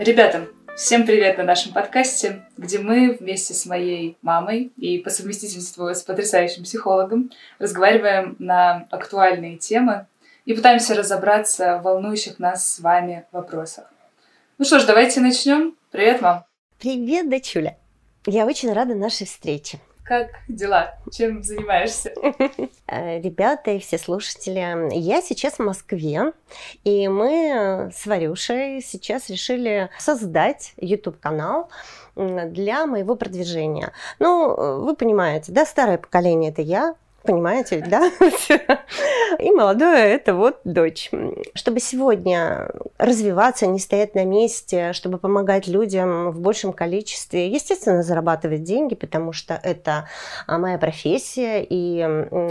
Ребята, всем привет на нашем подкасте, где мы вместе с моей мамой и по совместительству с потрясающим психологом разговариваем на актуальные темы и пытаемся разобраться в волнующих нас с вами вопросах. Ну что ж, давайте начнем. Привет, мам. Привет, дочуля. Я очень рада нашей встрече. Как дела? Чем занимаешься? Э, ребята и все слушатели, я сейчас в Москве, и мы с Варюшей сейчас решили создать YouTube-канал для моего продвижения. Ну, вы понимаете, да, старое поколение это я, Понимаете, да? И молодое – это вот дочь. Чтобы сегодня развиваться, не стоять на месте, чтобы помогать людям в большем количестве, естественно, зарабатывать деньги, потому что это а, моя профессия, и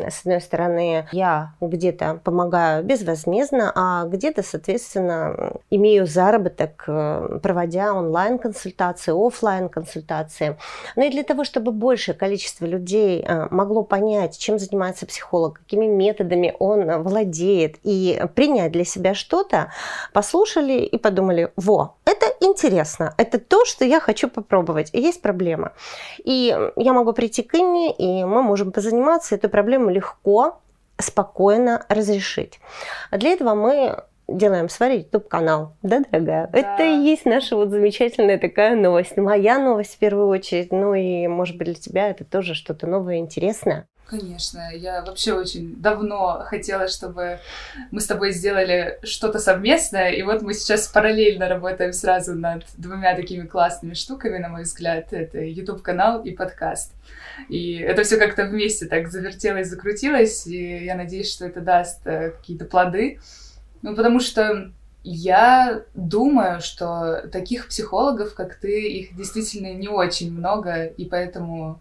с одной стороны, я где-то помогаю безвозмездно, а где-то, соответственно, имею заработок, э, проводя онлайн-консультации, офлайн консультации Но и для того, чтобы большее количество людей э, могло понять, чем занимается психолог, какими методами он владеет, и принять для себя что-то, послушали и подумали, во, это интересно, это то, что я хочу попробовать, и есть проблема. И я могу прийти к Инне, и мы можем позаниматься, эту проблему легко, спокойно разрешить. Для этого мы делаем с Варей YouTube-канал, да, дорогая? Да. Это и есть наша вот замечательная такая новость. Моя новость в первую очередь, ну и, может быть, для тебя это тоже что-то новое, интересное. Конечно, я вообще очень давно хотела, чтобы мы с тобой сделали что-то совместное, и вот мы сейчас параллельно работаем сразу над двумя такими классными штуками, на мой взгляд. Это YouTube-канал и подкаст. И это все как-то вместе так завертелось, закрутилось, и я надеюсь, что это даст э, какие-то плоды. Ну, потому что я думаю, что таких психологов, как ты, их действительно не очень много, и поэтому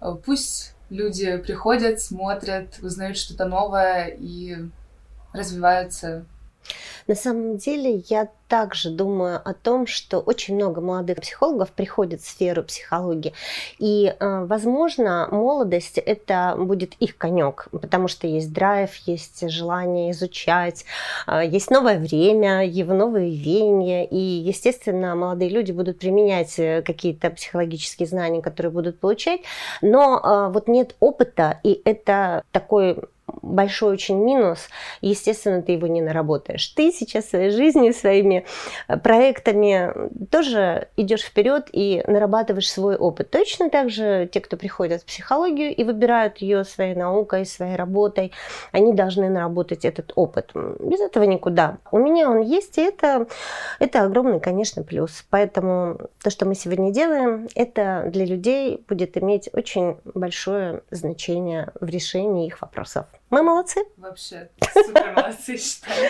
э, пусть люди приходят, смотрят, узнают что-то новое и развиваются. На самом деле я также думаю о том, что очень много молодых психологов приходят в сферу психологии. И, э, возможно, молодость это будет их конек, потому что есть драйв, есть желание изучать, э, есть новое время, его новые веяния. И, естественно, молодые люди будут применять э, какие-то психологические знания, которые будут получать. Но вот нет опыта, и это такой большой очень минус. Естественно, ты его не наработаешь. Ты сейчас своей жизнью, своими э, проектами тоже идешь вперед и нарабатываешь свой опыт. Точно так же те, кто приходят в психологию и выбирают ее своей наукой, своей работой, они должны наработать этот опыт. Без этого никуда. У меня он есть, и это, это огромный, конечно, плюс. Поэтому то, что мы сегодня делаем, это для людей будет иметь очень большое значение в решении их вопросов. Мы молодцы. Вообще, супер молодцы, считаю.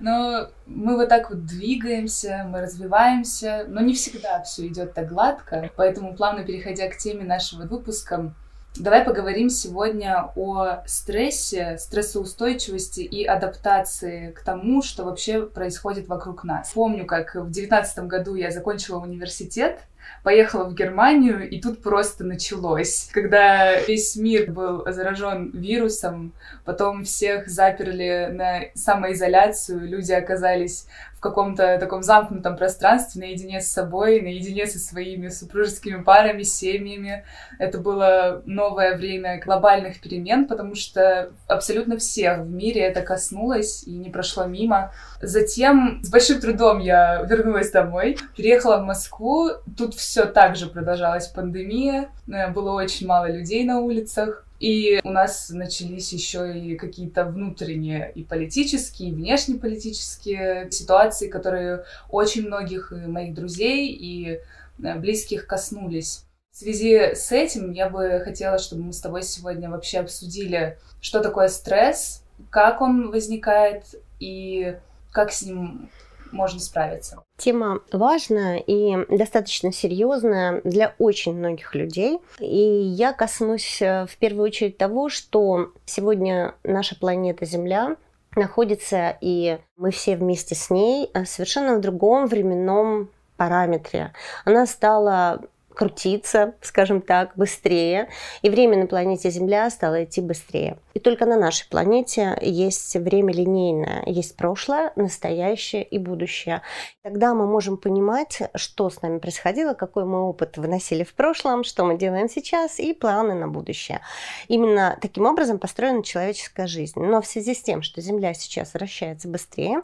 Но мы вот так вот двигаемся, мы развиваемся, но не всегда все идет так гладко. Поэтому, плавно переходя к теме нашего выпуска, Давай поговорим сегодня о стрессе, стрессоустойчивости и адаптации к тому, что вообще происходит вокруг нас. Помню, как в девятнадцатом году я закончила университет, поехала в Германию, и тут просто началось. Когда весь мир был заражен вирусом, потом всех заперли на самоизоляцию, люди оказались каком-то таком замкнутом пространстве, наедине с собой, наедине со своими супружескими парами, семьями. Это было новое время глобальных перемен, потому что абсолютно всех в мире это коснулось и не прошло мимо. Затем с большим трудом я вернулась домой, переехала в Москву. Тут все так же продолжалась пандемия, э, было очень мало людей на улицах. И у нас начались еще и какие-то внутренние и политические, и внешнеполитические ситуации, которые очень многих моих друзей и э, близких коснулись. В связи с этим я бы хотела, чтобы мы с тобой сегодня вообще обсудили, что такое стресс, как он возникает и как с ним можно справиться. Тема важная и достаточно серьезная для очень многих людей. И я коснусь э, в первую очередь того, что сегодня наша планета Земля находится, и мы все вместе с ней э, совершенно в другом временном параметре. Она стала крутиться, скажем так, быстрее, и время на планете Земля стало идти быстрее. И только на нашей планете есть время линейное, есть прошлое, настоящее и будущее. Тогда мы можем понимать, что с нами происходило, какой мы опыт выносили в прошлом, что мы делаем сейчас и планы на будущее. Именно таким образом построена человеческая жизнь. Но в связи с тем, что Земля сейчас вращается быстрее,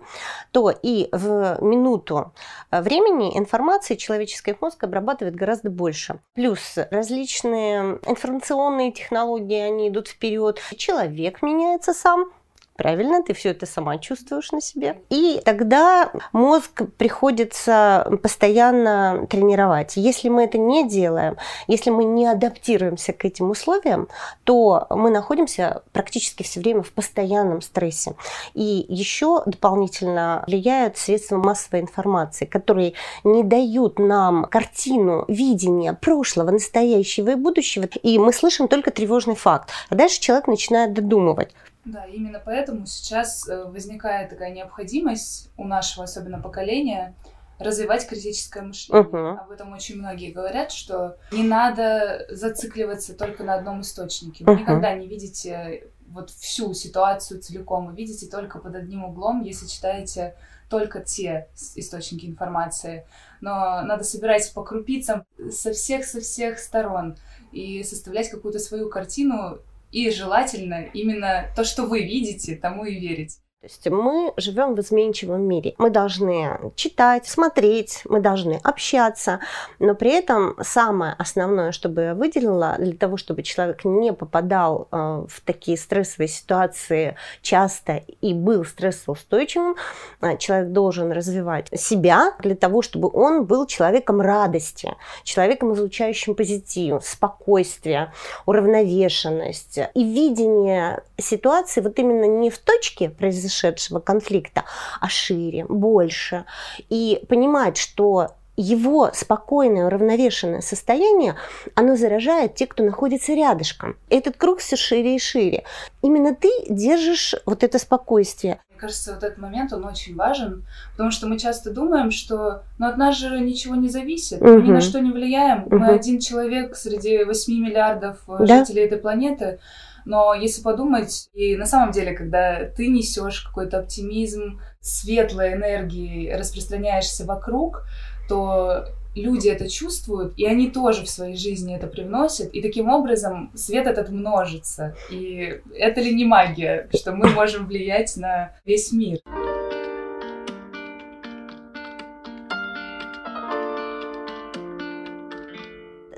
то и в минуту времени информации человеческий мозг обрабатывает гораздо больше. Плюс различные информационные технологии, они идут вперед. Человек меняется сам, правильно, ты все это сама чувствуешь на себе. И тогда мозг приходится постоянно тренировать. Если мы это не делаем, если мы не адаптируемся к этим условиям, то мы находимся практически все время в постоянном стрессе. И еще дополнительно влияют средства массовой информации, которые не дают нам картину, видения прошлого, настоящего и будущего. И мы слышим только тревожный факт. А дальше человек начинает додумывать. Да, именно поэтому сейчас э, возникает такая необходимость у нашего особенно поколения развивать критическое мышление. Uh-huh. Об этом очень многие говорят, что не надо зацикливаться только на одном источнике. Вы uh-huh. никогда не видите вот всю ситуацию целиком, вы видите только под одним углом, если читаете только те источники информации. Но надо собирать по крупицам со всех со всех сторон и составлять какую-то свою картину и желательно именно то, что вы видите, тому и верить. То есть мы живем в изменчивом мире. Мы должны читать, смотреть, мы должны общаться, но при этом самое основное, чтобы я выделила, для того, чтобы человек не попадал э, в такие стрессовые ситуации часто и был стрессоустойчивым, э, человек должен развивать себя для того, чтобы он был человеком радости, человеком, излучающим позитив, спокойствие, уравновешенность и видение ситуации вот именно не в точке произошедшего, произошедшего конфликта, а шире, больше. И понимать, что его спокойное, уравновешенное состояние, оно заражает тех, кто находится рядышком. Этот круг все шире и шире. Именно ты держишь вот это спокойствие. Мне кажется, вот этот момент, он очень важен, потому что мы часто думаем, что ну, от нас же ничего не зависит, угу. мы ни на что не влияем, угу. мы один человек среди 8 миллиардов да? жителей этой планеты, но если подумать, и на самом деле, когда ты несешь какой-то оптимизм, светлой энергии, распространяешься вокруг, то люди это чувствуют, и они тоже в своей жизни это привносят, и таким образом свет этот множится. И это ли не магия, что мы можем влиять на весь мир?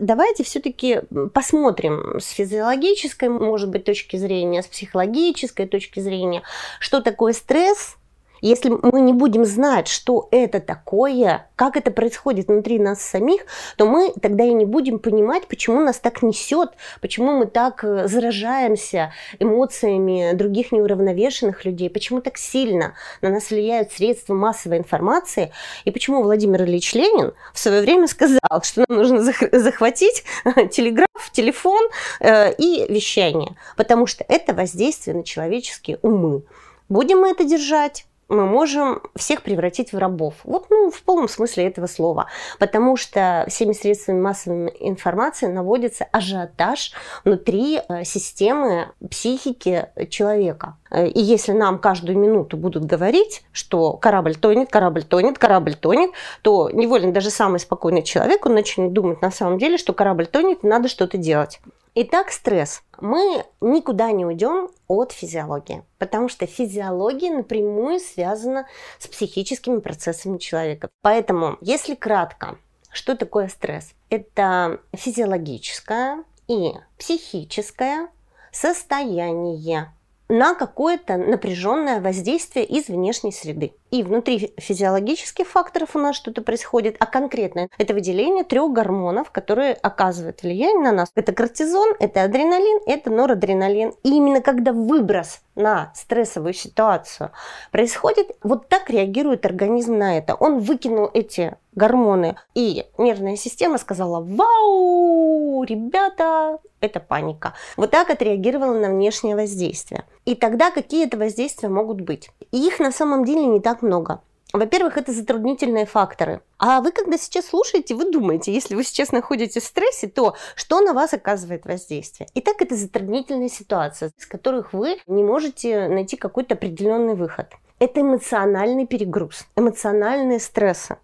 Давайте все-таки посмотрим с физиологической, может быть, точки зрения, с психологической точки зрения, что такое стресс, если мы не будем знать, что это такое, как это происходит внутри нас самих, то мы тогда и не будем понимать, почему нас так несет, почему мы так э, заражаемся эмоциями других неуравновешенных людей, почему так сильно на нас влияют средства массовой информации, и почему Владимир Ильич Ленин в свое время сказал, что нам нужно захватить телеграф, телефон э, и вещание, потому что это воздействие на человеческие умы. Будем мы это держать? Мы можем всех превратить в рабов. Вот, ну, в полном смысле этого слова. Потому что всеми средствами массовой информации наводится ажиотаж внутри э, системы психики человека. Э, и если нам каждую минуту будут говорить, что корабль тонет, корабль тонет, корабль тонет, то невольно даже самый спокойный человек, он начнет думать на самом деле, что корабль тонет, надо что-то делать. Итак, стресс. Мы никуда не уйдем от физиологии, потому что физиология напрямую связана с психическими процессами человека. Поэтому, если кратко, что такое стресс? Это физиологическое и психическое состояние на какое-то напряженное воздействие из внешней среды. И внутри физиологических факторов у нас что-то происходит, а конкретно это выделение трех гормонов, которые оказывают влияние на нас. Это кортизон, это адреналин, это норадреналин. И именно когда выброс на стрессовую ситуацию происходит, вот так реагирует организм на это. Он выкинул эти гормоны, и нервная система сказала, вау, ребята, это паника. Вот так отреагировала на внешнее воздействие. И тогда какие это воздействия могут быть? Их на самом деле не так много. Во-первых, это затруднительные факторы. А вы, когда сейчас слушаете, вы думаете, если вы сейчас находитесь в стрессе, то что на вас оказывает воздействие? Итак, это затруднительная ситуация, из которых вы не можете найти какой-то определенный выход. Это эмоциональный перегруз, эмоциональные стрессы.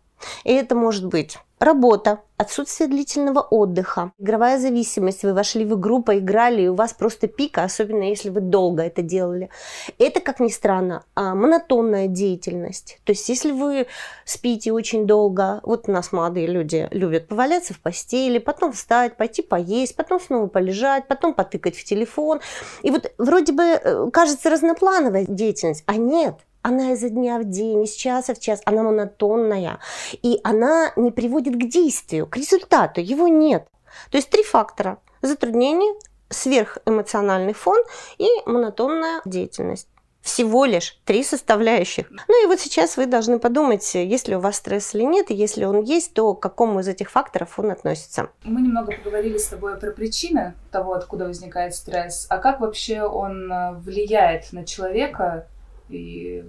И это может быть Работа, отсутствие длительного отдыха, игровая зависимость. Вы вошли в игру, поиграли, и у вас просто пика, особенно если вы долго это делали. Это, как ни странно, а, монотонная деятельность. То есть, если вы спите очень долго, вот у нас молодые люди любят поваляться в постели, потом встать, пойти поесть, потом снова полежать, потом потыкать в телефон. И вот вроде бы э, кажется разноплановая деятельность, а нет она изо дня в день, из часа в час, она монотонная, и она не приводит к действию, к результату, его нет. То есть три фактора. Затруднение, сверхэмоциональный фон и монотонная деятельность. Всего лишь три составляющих. Ну и вот сейчас вы должны подумать, есть ли у вас стресс или нет, и если он есть, то к какому из этих факторов он относится. Мы немного поговорили с тобой про причины того, откуда возникает стресс, а как вообще он э, влияет на человека и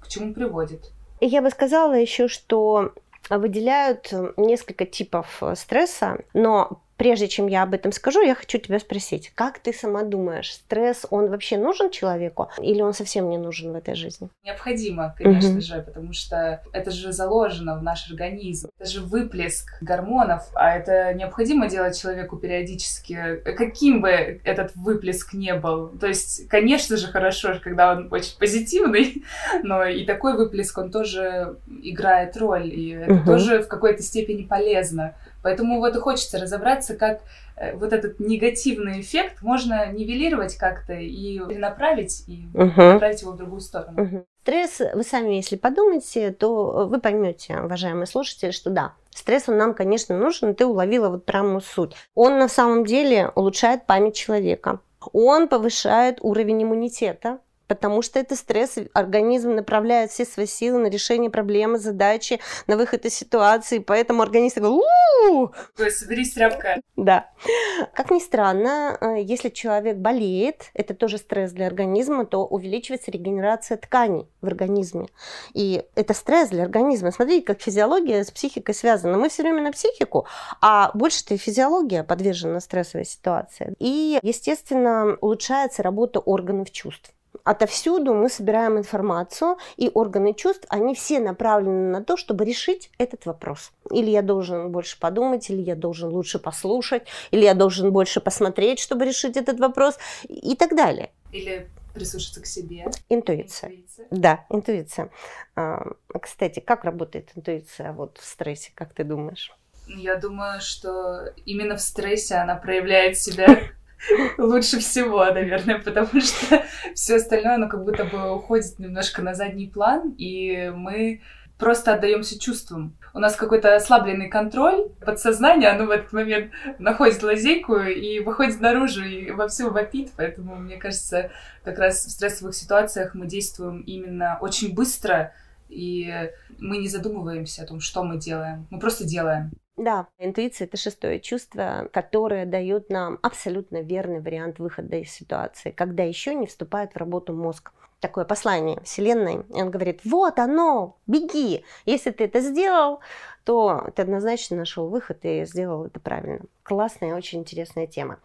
к чему приводит? Я бы сказала еще, что выделяют несколько типов стресса, но прежде чем я об этом скажу, я хочу тебя спросить, как ты сама думаешь, стресс, он вообще нужен человеку или он совсем не нужен в этой жизни? Необходимо, конечно угу. же, потому что это же заложено в наш организм. Это же выплеск гормонов, а это необходимо делать человеку периодически, каким бы этот выплеск не был. То есть, конечно же, хорошо, когда он очень позитивный, но и такой выплеск, он тоже играет роль, и это угу. тоже в какой-то степени полезно. Поэтому вот и хочется разобраться, как э, вот этот негативный эффект можно нивелировать как-то и перенаправить, и uh направить его в другую сторону. uh Стресс, вы сами, если подумаете, то вы поймете, уважаемые слушатели, что да, стресс он нам, конечно, нужен, ты уловила вот прямую суть. Он на самом деле улучшает память человека. Он повышает уровень иммунитета, потому что это стресс, организм направляет все свои силы на решение проблемы, задачи, на выход из ситуации, поэтому организм такой у То есть соберись тряпка. Да. Как ни странно, э, если человек болеет, это тоже стресс для организма, то увеличивается регенерация тканей в организме. И это стресс для организма. Смотрите, как физиология с психикой связана. Мы все время на психику, а больше-то и физиология подвержена стрессовой ситуации. И, естественно, улучшается работа органов чувств отовсюду мы собираем информацию, и органы чувств, они все направлены на то, чтобы решить этот вопрос. Или я должен больше подумать, или я должен лучше послушать, или я должен больше посмотреть, чтобы решить этот вопрос, и так далее. Или прислушаться к себе. Интуиция. интуиция. Да, интуиция. А, кстати, как работает интуиция вот в стрессе, как ты думаешь? Я думаю, что именно в стрессе она проявляет себя лучше всего, наверное, потому что все остальное, оно как будто бы уходит немножко на задний план, и мы просто отдаемся чувствам. У нас какой-то ослабленный контроль, подсознание, оно в этот момент находит лазейку и выходит наружу и во все вопит, поэтому, мне кажется, как раз в стрессовых ситуациях мы действуем именно очень быстро, и мы не задумываемся о том, что мы делаем. Мы просто делаем. Да, интуиция это шестое чувство, которое дает нам абсолютно верный вариант выхода из ситуации, когда еще не вступает в работу мозг. Такое послание Вселенной, и он говорит, вот оно, беги. Если ты это сделал, то ты однозначно нашел выход и сделал это правильно. Классная, очень интересная тема.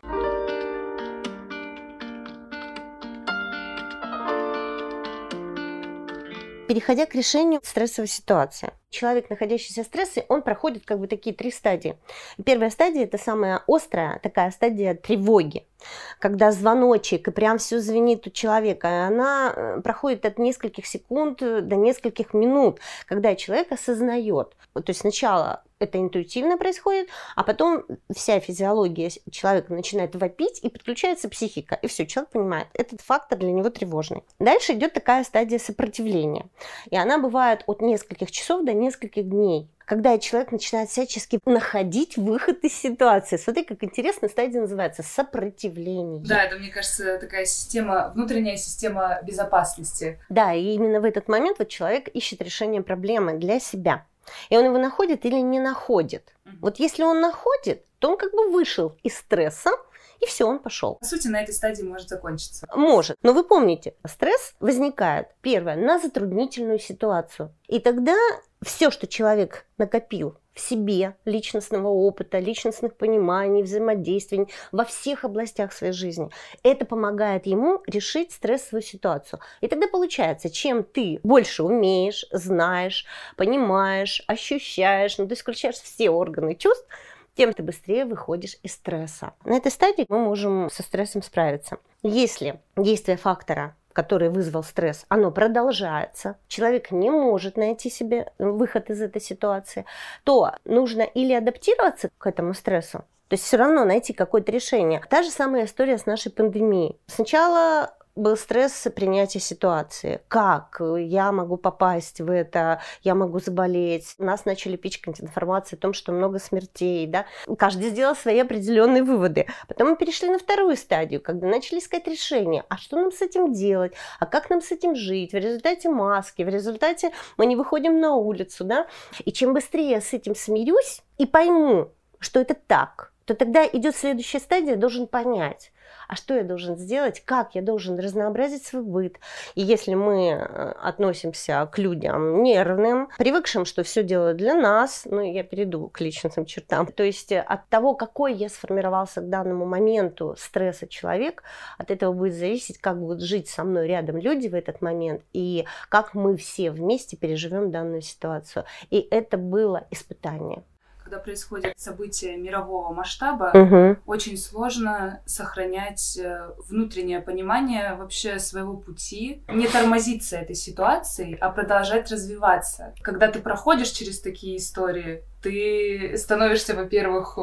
Переходя к решению стрессовой ситуации. Человек, находящийся в стрессе, он проходит как бы такие три стадии. Первая стадия – это самая острая, такая стадия тревоги, когда звоночек, и прям все звенит у человека, она э, проходит от нескольких секунд до нескольких минут, когда человек осознает. То есть сначала это интуитивно происходит, а потом вся физиология человека начинает вопить и подключается психика. И все, человек понимает, этот фактор для него тревожный. Дальше идет такая стадия сопротивления. И она бывает от нескольких часов до нескольких дней когда человек начинает всячески находить выход из ситуации. Смотри, как интересно стадия называется сопротивление. Да, это, мне кажется, такая система, внутренняя система безопасности. Да, и именно в этот момент вот человек ищет решение проблемы для себя. И он его находит или не находит. Вот если он находит, то он как бы вышел из стресса и все, он пошел. По сути, на этой стадии может закончиться. Может. Но вы помните, стресс возникает, первое, на затруднительную ситуацию. И тогда все, что человек накопил в себе личностного опыта, личностных пониманий, взаимодействий во всех областях своей жизни. Это помогает ему решить стрессовую ситуацию. И тогда получается, чем ты больше умеешь, знаешь, понимаешь, ощущаешь, ну ты включаешь все органы чувств, тем ты быстрее выходишь из стресса. На этой стадии мы можем со стрессом справиться. Если действие фактора который вызвал стресс, оно продолжается, человек не может найти себе выход из этой ситуации, то нужно или адаптироваться к этому стрессу, то есть все равно найти какое-то решение. Та же самая история с нашей пандемией. Сначала был стресс принятия ситуации. Как я могу попасть в это, я могу заболеть. Нас начали пичкать информацией о том, что много смертей, да. Каждый сделал свои определенные выводы. Потом мы перешли на вторую стадию, когда начали искать решение. А что нам с этим делать? А как нам с этим жить? В результате маски, в результате мы не выходим на улицу, да. И чем быстрее я с этим смирюсь и пойму, что это так, то тогда идет следующая стадия, должен понять, а что я должен сделать, как я должен разнообразить свой быт. И если мы э, относимся к людям нервным, привыкшим, что все делают для нас, ну, я перейду к личностным чертам, то есть э, от того, какой я сформировался к данному моменту стресса человек, от этого будет зависеть, как будут жить со мной рядом люди в этот момент и как мы все вместе переживем данную ситуацию. И это было испытание когда происходят события мирового масштаба, угу. очень сложно сохранять э, внутреннее понимание вообще своего пути, не тормозиться этой ситуацией, а продолжать развиваться. Когда ты проходишь через такие истории, ты становишься, во-первых,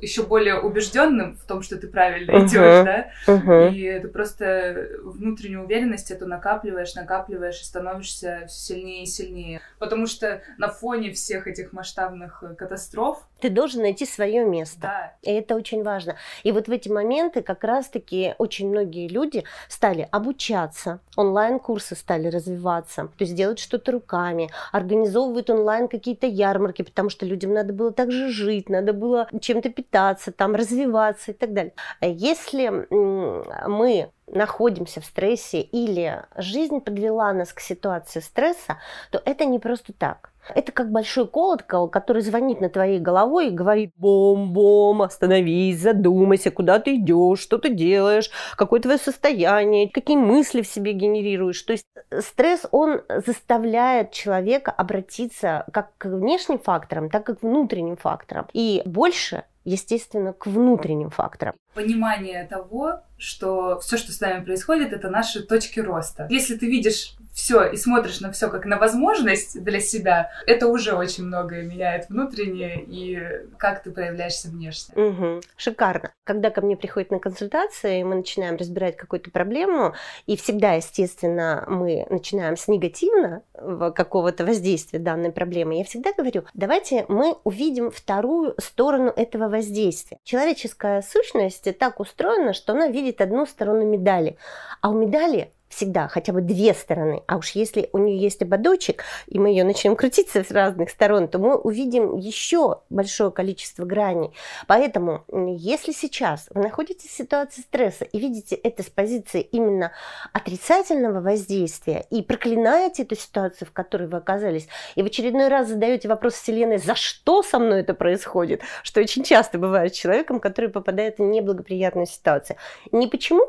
еще более убежденным в том, что ты правильно uh-huh. идешь, да, uh-huh. и ты просто внутреннюю уверенность эту накапливаешь, накапливаешь и становишься все сильнее и сильнее. Потому что на фоне всех этих масштабных э, катастроф ты должен найти свое место. Да. И это очень важно. И вот в эти моменты как раз-таки очень многие люди стали обучаться, онлайн-курсы стали развиваться, то есть делать что-то руками, организовывают онлайн какие-то ярмарки, потому что людям надо было также жить, надо было чем-то питаться, там развиваться и так далее. Если мы находимся в стрессе или жизнь подвела нас к ситуации стресса, то это не просто так. Это как большой колокол, который звонит на твоей головой и говорит «Бом-бом, остановись, задумайся, куда ты идешь, что ты делаешь, какое твое состояние, какие мысли в себе генерируешь». То есть э, стресс, он заставляет человека обратиться как к внешним факторам, так и к внутренним факторам. И больше естественно, к внутренним факторам. Понимание того, что все, что с нами происходит, это наши точки роста. Если ты видишь все и смотришь на все как на возможность для себя, это уже очень многое меняет внутреннее и как ты проявляешься внешне. Угу. Шикарно. Когда ко мне приходят на консультации, мы начинаем разбирать какую-то проблему, и всегда, естественно, мы начинаем с негативно какого-то воздействия данной проблемы, я всегда говорю, давайте мы увидим вторую сторону этого воздействия. Человеческая сущность так устроена, что она видит одну сторону медали, а у медали всегда хотя бы две стороны. А уж если у нее есть ободочек, и мы ее начнем крутить с разных сторон, то мы увидим еще большое количество граней. Поэтому, если сейчас вы находитесь в ситуации стресса и видите это с позиции именно отрицательного воздействия и проклинаете эту ситуацию, в которой вы оказались, и в очередной раз задаете вопрос Вселенной, за что со мной это происходит, что очень часто бывает с человеком, который попадает в неблагоприятную ситуацию. Не почему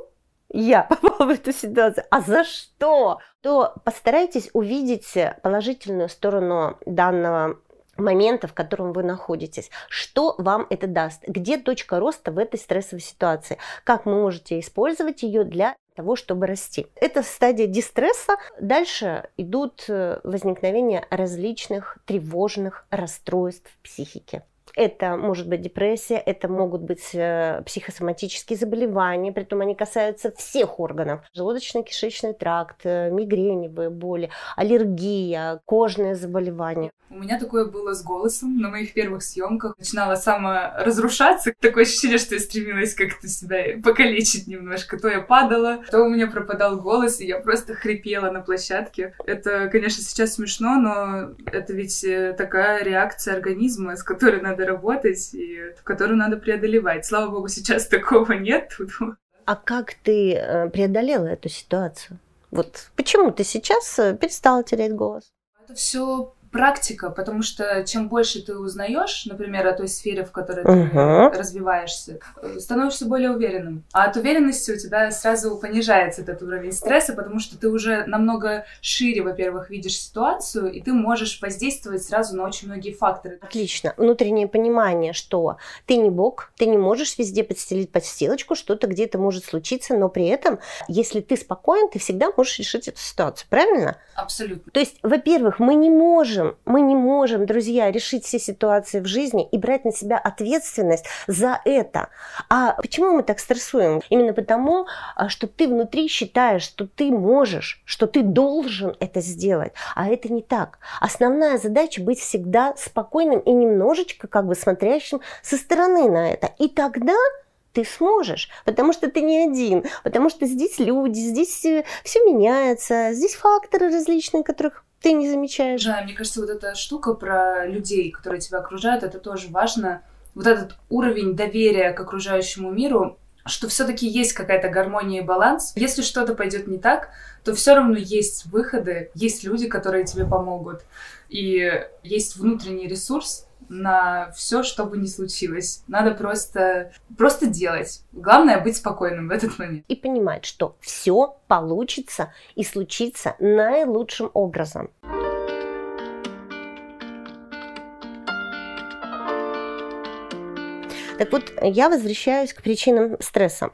я попала в эту ситуацию, а за что? То постарайтесь увидеть положительную сторону данного момента, в котором вы находитесь. Что вам это даст? Где точка роста в этой стрессовой ситуации? Как вы можете использовать ее для того, чтобы расти. Это стадия дистресса. Дальше идут э, возникновения различных тревожных расстройств психики. Это может быть депрессия, это могут быть э, психосоматические заболевания, притом они касаются всех органов. Желудочно-кишечный тракт, э, мигреневые боли, аллергия, кожные заболевания. У меня такое было с голосом на моих первых съемках. Начинала сама разрушаться. Такое ощущение, что я стремилась как-то себя покалечить немножко. То я падала, то у меня пропадал голос, и я просто хрипела на площадке. Это, конечно, сейчас смешно, но это ведь э, такая реакция организма, с которой надо работать и которую надо преодолевать. Слава богу, сейчас такого нет. А как ты э, преодолела эту ситуацию? Вот почему ты сейчас э, перестала терять голос? Это все практика, потому что чем больше ты узнаешь, например, о той сфере, в которой uh-huh. ты развиваешься, становишься более уверенным. А от уверенности у тебя сразу понижается этот уровень стресса, потому что ты уже намного шире, во-первых, видишь ситуацию, и ты можешь воздействовать сразу на очень многие факторы. Отлично. Внутреннее понимание, что ты не бог, ты не можешь везде подстелить подстилочку, что-то где-то может случиться, но при этом, если ты спокоен, ты всегда можешь решить эту ситуацию. Правильно? Абсолютно. То есть, во-первых, мы не можем можем, мы не можем, друзья, решить все ситуации в жизни и брать на себя ответственность за это. А почему мы так стрессуем? Именно потому, а, что ты внутри считаешь, что ты можешь, что ты должен это сделать. А это не так. Основная задача быть всегда спокойным и немножечко как бы смотрящим со стороны на это. И тогда ты сможешь, потому что ты не один, потому что здесь люди, здесь э, все меняется, здесь факторы различные, которых ты не замечаешь. Да, мне кажется, вот эта штука про людей, которые тебя окружают, это тоже важно. Вот этот уровень доверия к окружающему миру, что все-таки есть какая-то гармония и баланс. Если что-то пойдет не так, то все равно есть выходы, есть люди, которые тебе помогут. И есть внутренний ресурс, на все, что бы ни случилось. Надо просто, просто делать. Главное быть спокойным в этот момент. И понимать, что все получится и случится наилучшим образом. Так вот, я возвращаюсь к причинам стресса.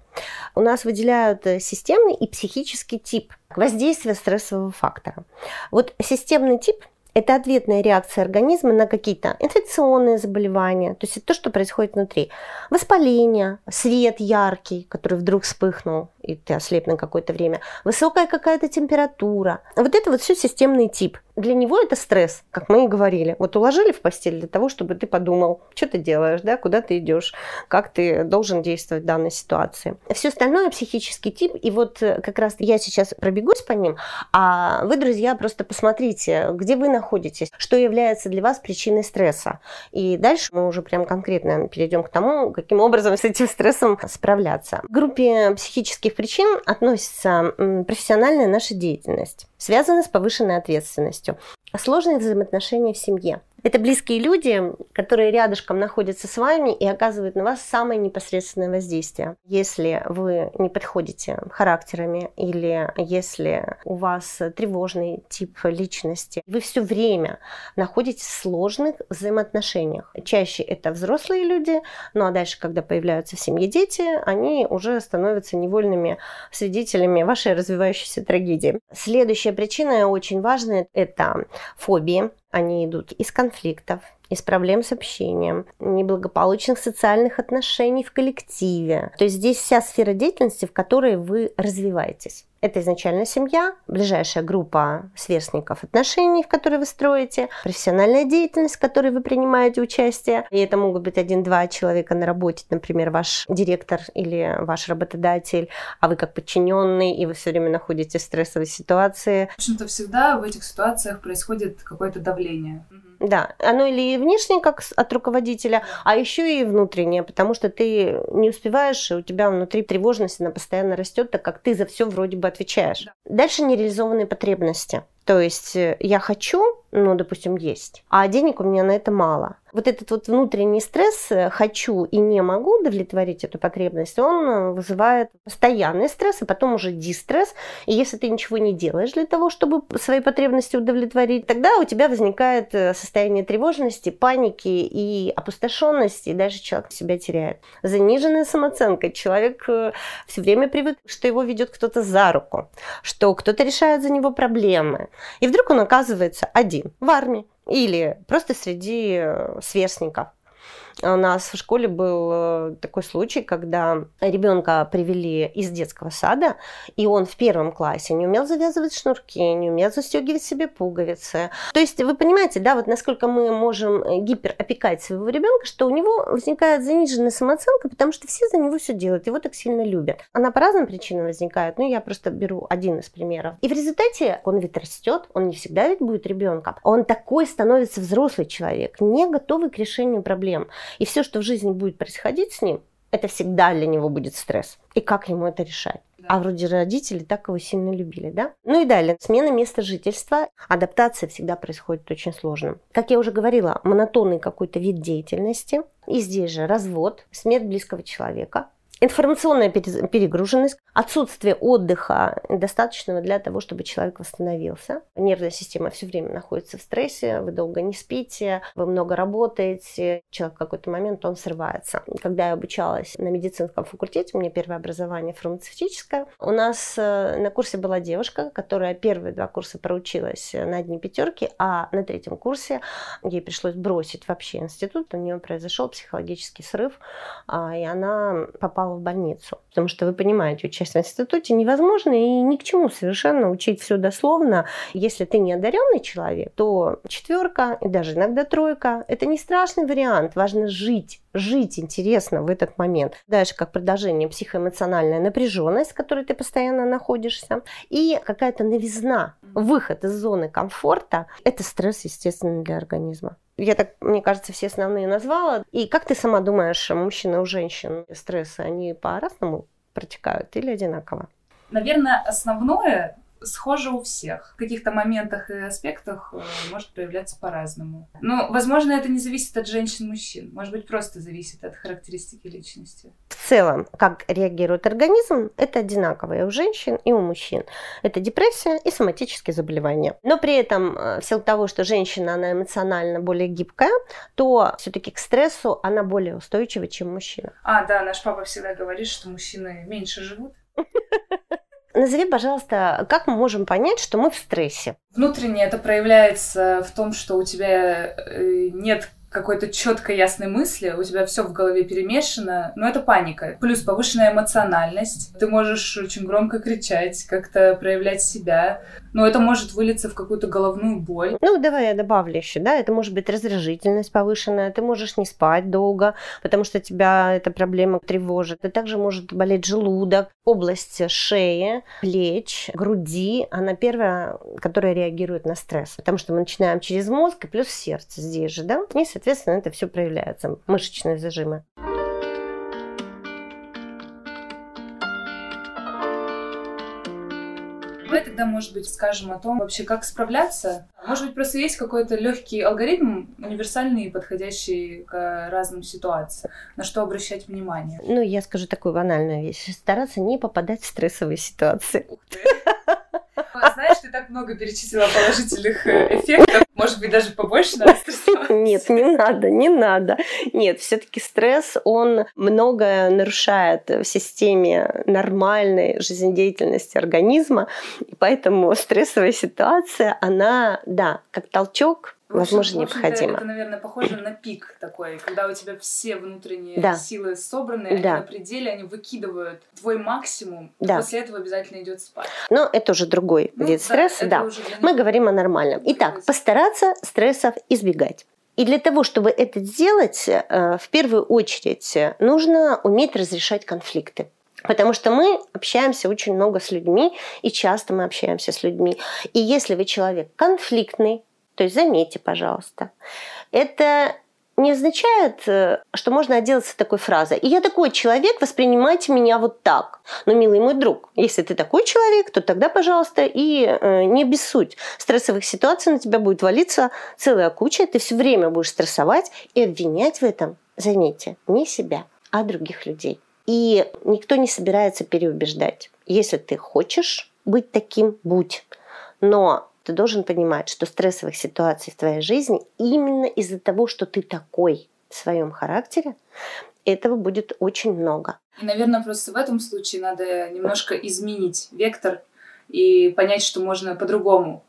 У нас выделяют системный и психический тип воздействия стрессового фактора. Вот системный тип это ответная реакция организма на какие-то инфекционные заболевания, то есть это то, что происходит внутри. Воспаление, свет яркий, который вдруг вспыхнул, и ты ослеп на какое-то время, высокая какая-то температура. Вот это вот все системный тип. Для него это стресс, как мы и говорили. Вот уложили в постель для того, чтобы ты подумал, что ты делаешь, да, куда ты идешь, как ты должен действовать в данной ситуации. Все остальное психический тип, и вот э, как раз я сейчас пробегусь по ним, а вы, друзья, просто посмотрите, где вы находитесь, что является для вас причиной стресса. И дальше мы уже прям конкретно перейдем к тому, каким образом с этим стрессом справляться. В группе психических этих причин относится профессиональная наша деятельность, связанная с повышенной ответственностью, сложные взаимоотношения в семье, это близкие люди, которые рядышком находятся с вами и оказывают на вас самое непосредственное воздействие. Если вы не подходите характерами или если у вас тревожный тип личности, вы все время находитесь в сложных взаимоотношениях. Чаще это взрослые люди, ну а дальше, когда появляются в семье дети, они уже становятся невольными свидетелями вашей развивающейся трагедии. Следующая причина очень важная – это фобии. Они идут из конфликтов, из проблем с общением, неблагополучных социальных отношений в коллективе. То есть здесь вся сфера деятельности, в которой вы развиваетесь. Это изначально семья, ближайшая группа сверстников отношений, в которые вы строите, профессиональная деятельность, в которой вы принимаете участие. И это могут быть один-два человека на работе, например, ваш директор или ваш работодатель, а вы как подчиненный, и вы все время находитесь в стрессовой ситуации. В общем-то, всегда в этих ситуациях происходит какое-то давление. Да, оно или внешнее, как от руководителя, а еще и внутреннее, потому что ты не успеваешь, у тебя внутри тревожность, она постоянно растет, так как ты за все вроде бы отвечаешь. Да. Дальше нереализованные потребности. То есть э, я хочу, ну, допустим, есть, а денег у меня на это мало вот этот вот внутренний стресс э, «хочу и не могу удовлетворить эту потребность», он э, вызывает постоянный стресс, и потом уже дистресс. И если ты ничего не делаешь для того, чтобы свои потребности удовлетворить, тогда у тебя возникает э, состояние тревожности, паники и опустошенности, и дальше человек себя теряет. Заниженная самооценка. Человек все время привык, что его ведет кто-то за руку, что кто-то решает за него проблемы. И вдруг он оказывается один в армии или просто среди э, сверстников. У нас в школе был э, такой случай, когда ребенка привели из детского сада, и он в первом классе не умел завязывать шнурки, не умел застегивать себе пуговицы. То есть вы понимаете, да, вот насколько мы можем гиперопекать своего ребенка, что у него возникает заниженная самооценка, потому что все за него все делают, его так сильно любят. Она по разным причинам возникает, ну я просто беру один из примеров. И в результате он ведь растет, он не всегда ведь будет ребенком. Он такой становится взрослый человек, не готовый к решению проблем. И все, что в жизни будет происходить с ним, это всегда для него будет стресс. И как ему это решать? А вроде родители так его сильно любили, да? Ну и далее, смена места жительства. Адаптация всегда происходит очень сложно. Как я уже говорила, монотонный какой-то вид деятельности. И здесь же развод, смерть близкого человека, информационная перегруженность, отсутствие отдыха достаточного для того, чтобы человек восстановился. Нервная система все время находится в стрессе, вы долго не спите, вы много работаете, человек в какой-то момент он срывается. Когда я обучалась на медицинском факультете, у меня первое образование фармацевтическое, у нас э, на курсе была девушка, которая первые два курса проучилась на одни пятерки, а на третьем курсе ей пришлось бросить вообще институт, у нее произошел психологический срыв, а, и она попала в больницу. Потому что вы понимаете, участь в институте невозможно и ни к чему совершенно учить все дословно. Если ты не одаренный человек, то четверка и даже иногда тройка – это не страшный вариант. Важно жить жить интересно в этот момент. Дальше как продолжение психоэмоциональная напряженность, в которой ты постоянно находишься, и какая-то новизна, выход из зоны комфорта – это стресс, естественно, для организма. Я так, мне кажется, все основные назвала. И как ты сама думаешь, мужчина у женщин стрессы, они по-разному протекают или одинаково? Наверное, основное схоже у всех. В каких-то моментах и аспектах э, может проявляться по-разному. Но, возможно, это не зависит от женщин-мужчин. Может быть, просто зависит от характеристики личности. В целом, как реагирует организм, это одинаково и у женщин, и у мужчин. Это депрессия и соматические заболевания. Но при этом, э, в силу того, что женщина, она эмоционально более гибкая, то все-таки к стрессу она более устойчива, чем мужчина. А, да, наш папа всегда говорит, что мужчины меньше живут. Назови, пожалуйста, как мы можем понять, что мы в стрессе? Внутренне это проявляется в том, что у тебя э, нет какой-то четкой ясной мысли, у тебя все в голове перемешано, но это паника. Плюс повышенная эмоциональность. Ты можешь очень громко кричать, как-то проявлять себя, но это может вылиться в какую-то головную боль. Ну, давай я добавлю еще, да, это может быть раздражительность повышенная, ты можешь не спать долго, потому что тебя эта проблема тревожит. И также может болеть желудок, область шеи, плеч, груди, она первая, которая реагирует на стресс, потому что мы начинаем через мозг и плюс сердце здесь же, да, и, соответственно, это все проявляется, мышечные зажимы. Давай тогда, может быть, скажем о том, вообще, как справляться. Может быть, просто есть какой-то легкий алгоритм, универсальный, подходящий к разным ситуациям, на что обращать внимание. Ну, я скажу такую банальную вещь. Стараться не попадать в стрессовые ситуации. Ух ты. Знаешь, ты так много перечислила положительных э, эффектов. Может быть, даже побольше надо стрессоваться? Нет, не надо, не надо. Нет, все таки стресс, он многое нарушает в системе нормальной жизнедеятельности организма. И поэтому стрессовая ситуация, она, да, как толчок возможно, необходимо. Это, наверное, похоже на пик такой, когда у тебя все внутренние да. силы собраны, да. они на пределе, они выкидывают твой максимум, да. после этого обязательно идет спать. Но это уже другой ну, вид да, стресса, да. Мы говорим о нормальном. Итак, постараться стрессов избегать. И для того, чтобы это сделать, э, в первую очередь нужно уметь разрешать конфликты. Потому что мы общаемся очень много с людьми, и часто мы общаемся с людьми. И если вы человек конфликтный, то есть заметьте, пожалуйста. Это не означает, э, что можно отделаться такой фразой. И я такой человек, воспринимайте меня вот так. Но, милый мой друг, если ты такой человек, то тогда, пожалуйста, и э, не обессудь. Стрессовых ситуаций на тебя будет валиться целая куча, ты все время будешь стрессовать и обвинять в этом, заметьте, не себя, а других людей. И никто не собирается переубеждать. Если ты хочешь быть таким, будь. Но ты должен понимать, что стрессовых ситуаций в твоей жизни именно из-за того, что ты такой в своем характере, этого будет очень много. И, наверное, просто в этом случае надо немножко изменить вектор и понять, что можно по-другому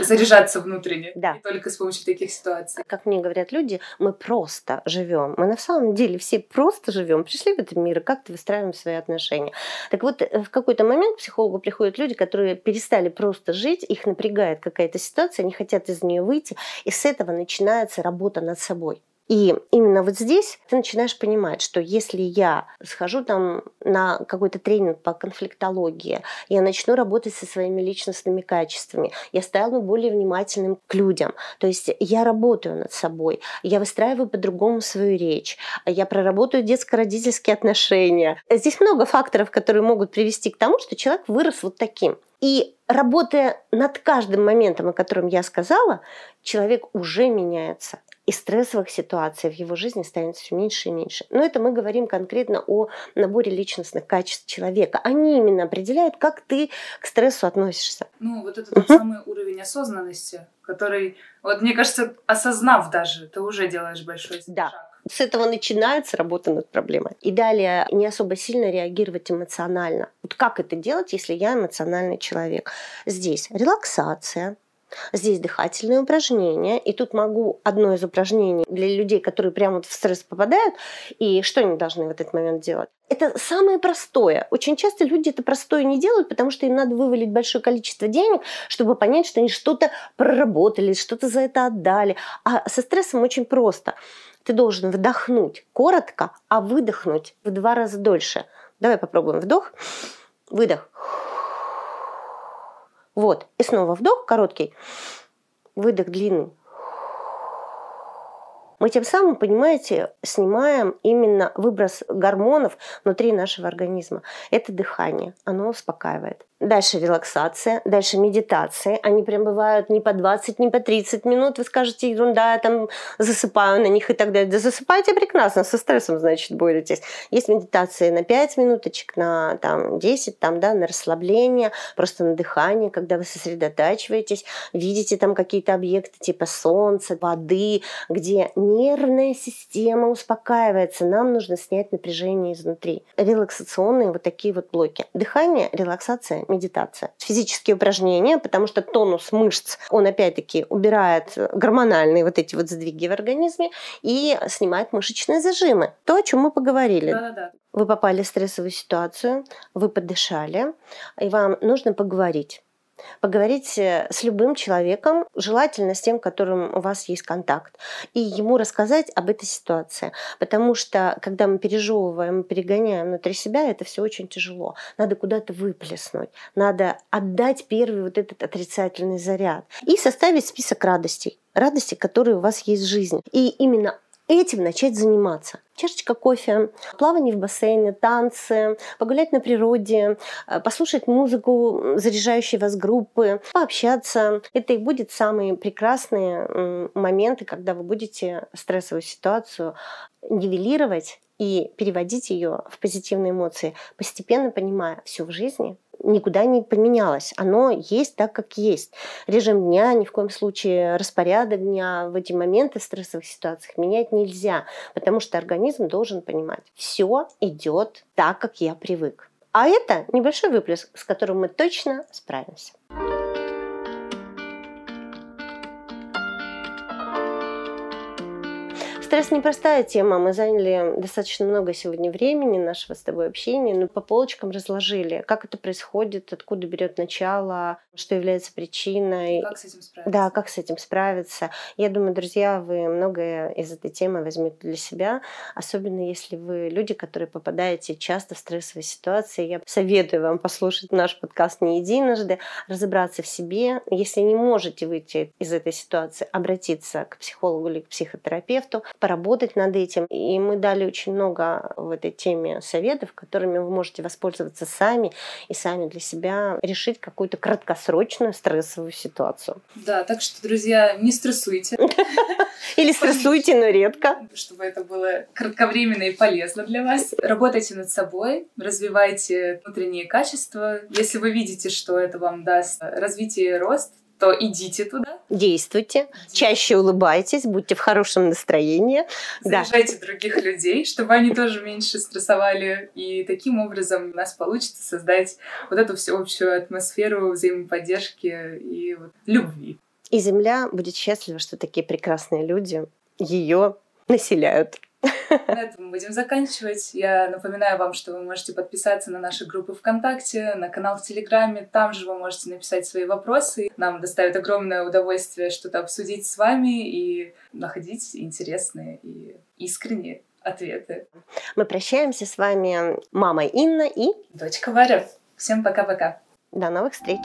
заряжаться внутренне. Да. Не только с помощью таких ситуаций. Как мне говорят люди, мы просто живем. Мы на самом деле все просто живем. Пришли в этот мир и как-то выстраиваем свои отношения. Так вот, э, в какой-то момент к психологу приходят люди, которые перестали просто жить, их напрягает какая-то ситуация, они хотят из нее выйти, и с этого начинается работа над собой. И именно вот здесь ты начинаешь понимать, что если я схожу там на какой-то тренинг по конфликтологии, я начну работать со своими личностными качествами, я стану более внимательным к людям. То есть я работаю над собой, я выстраиваю по-другому свою речь, я проработаю детско-родительские отношения. Здесь много факторов, которые могут привести к тому, что человек вырос вот таким. И работая над каждым моментом, о котором я сказала, человек уже меняется и стрессовых ситуаций в его жизни станет все меньше и меньше. Но это мы говорим конкретно о наборе личностных качеств человека. Они именно определяют, как ты к стрессу относишься. Ну, вот это тот самый уровень осознанности, который, вот мне кажется, осознав даже, ты уже делаешь большой да. шаг. С этого начинается работа над проблемой. И далее не особо сильно реагировать эмоционально. Вот как это делать, если я эмоциональный человек? Здесь релаксация, Здесь дыхательные упражнения. И тут могу одно из упражнений для людей, которые прямо вот в стресс попадают, и что они должны в этот момент делать. Это самое простое. Очень часто люди это простое не делают, потому что им надо вывалить большое количество денег, чтобы понять, что они что-то проработали, что-то за это отдали. А со стрессом очень просто. Ты должен вдохнуть коротко, а выдохнуть в два раза дольше. Давай попробуем вдох, выдох. Вот. И снова вдох короткий, выдох длинный. Мы тем самым, понимаете, снимаем именно выброс гормонов внутри нашего организма. Это дыхание, оно успокаивает. Дальше релаксация, дальше медитация. Они прям бывают не по 20, не по 30 минут. Вы скажете, ерунда, я там засыпаю на них и так далее. Да засыпайте прекрасно, со стрессом, значит, боретесь. Есть медитации на 5 минуточек, на там, 10, там, да, на расслабление, просто на дыхание, когда вы сосредотачиваетесь, видите там какие-то объекты типа солнца, воды, где нервная система успокаивается. Нам нужно снять напряжение изнутри. Релаксационные вот такие вот блоки. Дыхание, релаксация, медитация. Физические упражнения, потому что тонус мышц, он опять-таки убирает гормональные вот эти вот сдвиги в организме и снимает мышечные зажимы. То, о чем мы поговорили. Да-да-да. Вы попали в стрессовую ситуацию, вы подышали, и вам нужно поговорить поговорить э, с любым человеком, желательно с тем, которым у вас есть контакт, и ему рассказать об этой ситуации. Потому что, когда мы пережевываем, перегоняем внутри себя, это все очень тяжело. Надо куда-то выплеснуть, надо отдать первый вот этот отрицательный заряд и составить список радостей радости, которые у вас есть в жизни. И именно этим начать заниматься. Чашечка кофе, плавание в бассейне, танцы, погулять на природе, э, послушать музыку, заряжающие вас группы, пообщаться. Это и будет самые прекрасные моменты, когда вы будете стрессовую ситуацию нивелировать и переводить ее в позитивные эмоции, постепенно понимая, все в жизни никуда не поменялось. Оно есть так, как есть. Режим дня, ни в коем случае распорядок дня в эти моменты в стрессовых ситуациях менять нельзя, потому что организм должен понимать, все идет так, как я привык. А это небольшой выплеск, с которым мы точно справимся. Стресс непростая тема. Мы заняли достаточно много сегодня времени нашего с тобой общения, но по полочкам разложили, как это происходит, откуда берет начало, что является причиной. Как с этим справиться? Да, как с этим справиться. Я думаю, друзья, вы многое из этой темы возьмете для себя, особенно если вы люди, которые попадаете часто в стрессовые ситуации. Я советую вам послушать наш подкаст не единожды, разобраться в себе. Если не можете выйти из этой ситуации, обратиться к психологу или к психотерапевту, поработать над этим. И мы дали очень много в этой теме советов, которыми вы можете воспользоваться сами и сами для себя решить какую-то краткосрочную стрессовую ситуацию. Да, так что, друзья, не стрессуйте. Или стрессуйте, но редко. Чтобы это было кратковременно и полезно для вас. Работайте над собой, развивайте внутренние качества. Если вы видите, что это вам даст развитие и рост, то идите туда действуйте, чаще улыбайтесь, будьте в хорошем настроении. Заряжайте да. других людей, чтобы они тоже меньше стрессовали. И таким образом у нас получится создать вот эту всеобщую атмосферу взаимоподдержки и вот любви. И Земля будет счастлива, что такие прекрасные люди ее населяют. На этом мы будем заканчивать. Я напоминаю вам, что вы можете подписаться на наши группы ВКонтакте, на канал в Телеграме. Там же вы можете написать свои вопросы. Нам доставит огромное удовольствие что-то обсудить с вами и находить интересные и искренние ответы. Мы прощаемся с вами, мама Инна и дочка Варя. Всем пока-пока. До новых встреч!